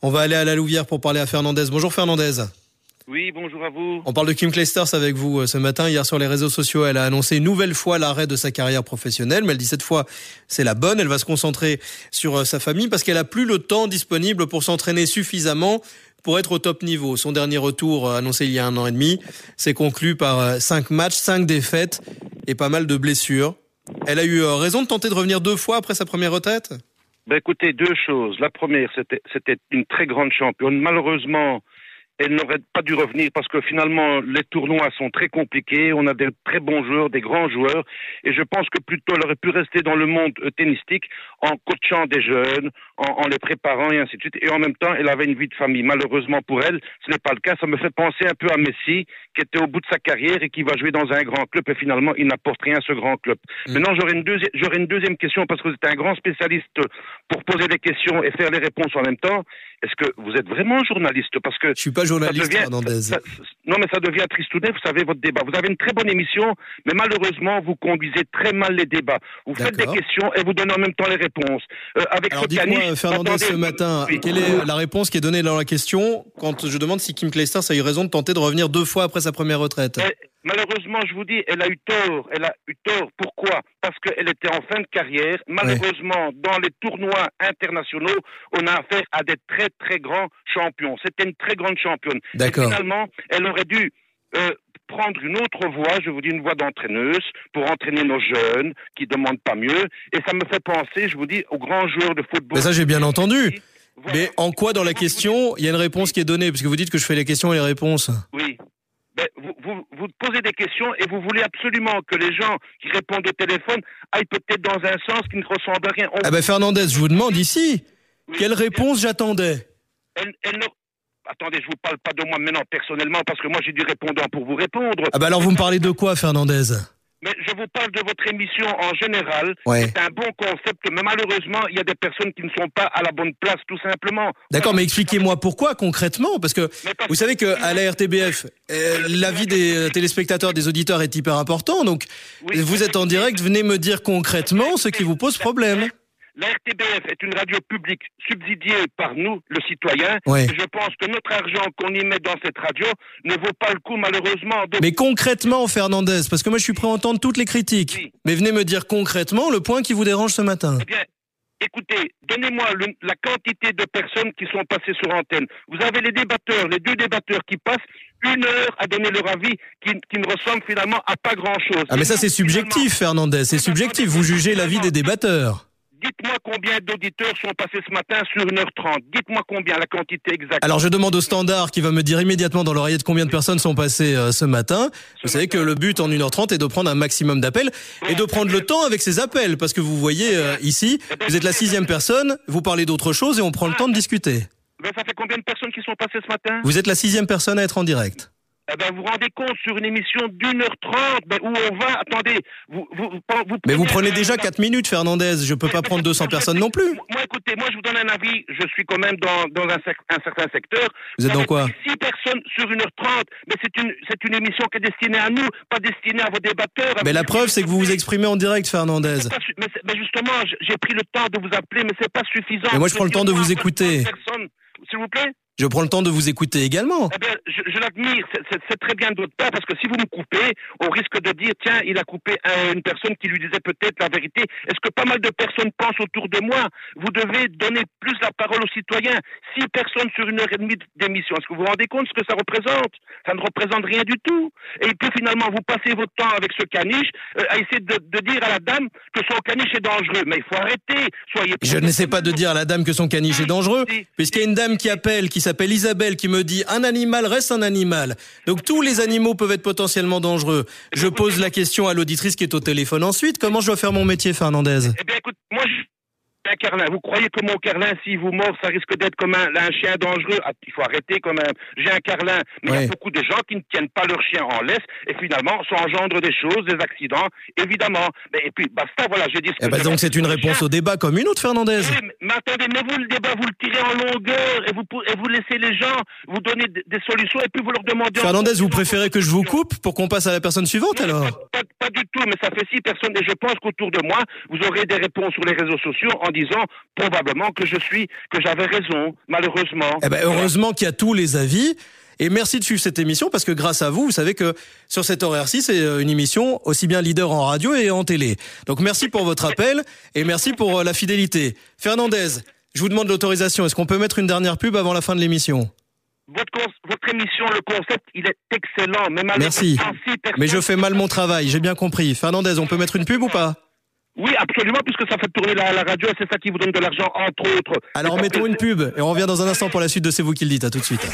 On va aller à la Louvière pour parler à Fernandez. Bonjour Fernandez. Oui, bonjour à vous. On parle de Kim Clijsters avec vous euh, ce matin. Hier sur les réseaux sociaux, elle a annoncé une nouvelle fois l'arrêt de sa carrière professionnelle, mais elle dit cette fois c'est la bonne. Elle va se concentrer sur euh, sa famille parce qu'elle a plus le temps disponible pour s'entraîner suffisamment pour être au top niveau. Son dernier retour euh, annoncé il y a un an et demi s'est conclu par cinq matchs, cinq défaites et pas mal de blessures. Elle a eu raison de tenter de revenir deux fois après sa première retraite? Ben Écoutez, deux choses. La première, c'était une très grande championne. Malheureusement, elle n'aurait pas dû revenir parce que finalement les tournois sont très compliqués, on a des très bons joueurs, des grands joueurs, et je pense que plutôt elle aurait pu rester dans le monde euh, tennistique en coachant des jeunes, en, les préparant et ainsi de suite, et en même temps elle avait une vie de famille. Malheureusement pour elle, ce n'est pas le cas. Ça me fait penser un peu à Messi, qui était au bout de sa carrière et qui va jouer dans un grand club, et finalement il n'apporte rien à ce grand club. Mm. Maintenant j'aurais une, une deuxième question parce que vous êtes un grand spécialiste pour poser des questions et faire les réponses en même temps. Est-ce que vous êtes vraiment journaliste? Parce que je suis pas journaliste, non, mais ça devient tristounet. Vous savez votre débat. Vous avez une très bonne émission, mais malheureusement, vous conduisez très mal les débats. Vous faites des questions et vous donnez en même temps les réponses. Euh, avec Alors, dites-moi, Fernandez, ce matin, quelle est la réponse qui est donnée dans la question quand je demande si Kim Clijsters a eu raison de tenter de revenir deux fois après sa première retraite? Malheureusement, je vous dis, elle a eu tort. Elle a eu tort. Pourquoi? Parce qu'elle était en fin de carrière. Malheureusement, dans les tournois internationaux, on a affaire à des très très grands champions. C'était une très grande championne. D'accord. Finalement, elle aurait dû euh, prendre une autre voie, je vous dis une voie d'entraîneuse, pour entraîner nos jeunes qui demandent pas mieux. Et ça me fait penser, je vous dis, aux grands joueurs de football. Mais ça, j'ai bien entendu. Mais en quoi dans la question, il y a une réponse qui est donnée? Parce que vous dites que je fais les questions et les réponses. Oui. Vous, posez des questions et vous voulez absolument que les gens qui répondent au téléphone aillent peut-être dans un sens qui ne ressemble à rien. Ah ben Fernandez, je vous demande ici, quelle réponse j'attendais Attendez, je vous parle pas de moi maintenant personnellement parce que moi j'ai du répondant pour vous répondre. Ah ben alors vous me parlez de quoi Fernandez? Mais je vous parle de votre émission en général. C'est un bon concept, mais malheureusement, il y a des personnes qui ne sont pas à la bonne place, tout simplement. D'accord, mais expliquez-moi pourquoi concrètement, parce que vous savez que à la RTBF, euh, l'avis des euh, téléspectateurs, des auditeurs est hyper important. Donc, vous êtes en direct, venez me dire concrètement ce qui vous pose problème. La RTBF est une radio publique subsidiée par nous, le citoyen. je pense que notre argent qu'on y met dans cette radio ne vaut pas le coup, malheureusement. Mais concrètement, Fernandez, parce que moi je suis prêt à entendre toutes les critiques. Mais venez me dire concrètement le point qui vous dérange ce matin. Eh bien, écoutez, donnez-moi la quantité de personnes qui sont passées sur antenne. Vous avez les débatteurs, les deux débatteurs qui passent une heure à donner leur avis qui, qui ne ressemble finalement à pas grand-chose. Ah mais ça c'est subjectif, Fernandez, c'est subjectif. Vous jugez l'avis des débatteurs. Dites-moi combien d'auditeurs sont passés ce matin sur 1h30. Dites-moi combien, la quantité exacte. Alors je demande au standard qui va me dire immédiatement dans l'oreillette combien de personnes sont passées euh, ce matin. vous savez que le but en 1h30 est de prendre un maximum d'appels et de prendre le temps avec ces appels. Parce que vous voyez euh, ici, eh ben, vous êtes la sixième personne, vous parlez d'autre chose et on prend le temps de discuter. Ben, ça fait combien de personnes qui sont passées ce matin? Vous êtes la sixième personne à être en direct. Eh ben, vous vous rendez compte sur une émission d'une heure trente, ben, où on va, attendez, vous, vous, vous Mais vous prenez déjà quatre minutes, Fernandez. Je peux pas prendre 200 personnes non plus. Moi, écoutez, moi, je vous donne un avis. Je suis quand même dans, dans un, un, certain secteur. Vous êtes dans quoi Six personnes sur une heure trente. Mais c'est une, c'est une émission qui est destinée à nous, pas destinée à vos débatteurs. mais la preuve, c'est que vous vous exprimez en direct, Fernandez. Mais, mais, justement, j'ai pris le temps de vous appeler, mais c'est pas suffisant. Mais moi, je prends le temps de vous écouter. S'il vous plaît je prends le temps de vous écouter également. Eh bien, je, je l'admire, c'est très bien de votre part, parce que si vous me coupez, on risque de dire, tiens, il a coupé une personne qui lui disait peut-être la vérité. Est-ce que pas mal de personnes pensent autour de moi Vous devez donner plus la parole aux citoyens. Six personnes sur une heure et demie d'émission, est-ce que vous vous rendez compte ce que ça représente? Ça ne représente rien du tout. Et puis finalement, vous passez votre temps avec ce caniche euh, à essayer de, de, dire à la dame que son caniche est dangereux. Mais il faut arrêter. Soyez je n'essaie pas de dire à la dame que son caniche est dangereux, puisqu'il y a une dame qui appelle, qui s'appelle Isabelle qui me dit un animal reste un animal. Donc tous les animaux peuvent être potentiellement dangereux. Je pose la question à l'auditrice qui est au téléphone ensuite. Comment je dois faire mon métier, Fernandez? Eh un carlin. Vous croyez que mon carlin, s'il vous mord, ça risque d'être comme un, chien dangereux? Ah, Il faut arrêter quand même. J'ai un carlin, mais il y a beaucoup de gens qui ne tiennent pas leur chien en laisse et finalement, ça engendre des choses, des accidents, évidemment. Mais, et puis, basta, voilà, j'ai dit ce eh ben, donc c'est une réponse au débat comme une autre, Fernandez? mais, attendez, mais vous, le débat, vous le tirez en longueur et vous, et vous laissez les gens vous donner des solutions et puis vous leur demandez... Fernandez, vous préférez que je vous coupe pour qu'on passe à la personne suivante alors? pas, du tout, mais ça fait six personnes et je pense qu'autour de moi, vous aurez des réponses sur les réseaux sociaux en disant probablement que je suis, que j'avais raison, malheureusement. Eh ben, heureusement qu'il y a tous les avis. Et merci de suivre cette émission parce que grâce à vous, vous savez que sur cet horaire-ci, c'est euh, une émission aussi bien leader en radio et en télé. Donc merci pour votre appel et merci pour euh, la fidélité. Fernandez, je vous demande l'autorisation. Est-ce qu'on peut mettre une dernière pub avant la fin de l'émission? Votre, votre, émission, le concept, il est excellent. Mais Merci. Mais je fais mal mon travail, j'ai bien compris. Fernandez, on peut mettre une pub ou pas? Oui, absolument, puisque ça fait tourner la, la radio et c'est ça qui vous donne de l'argent, entre autres. Alors mettons une pub et on revient dans un instant pour la suite de C'est vous qui le dites. À tout de suite.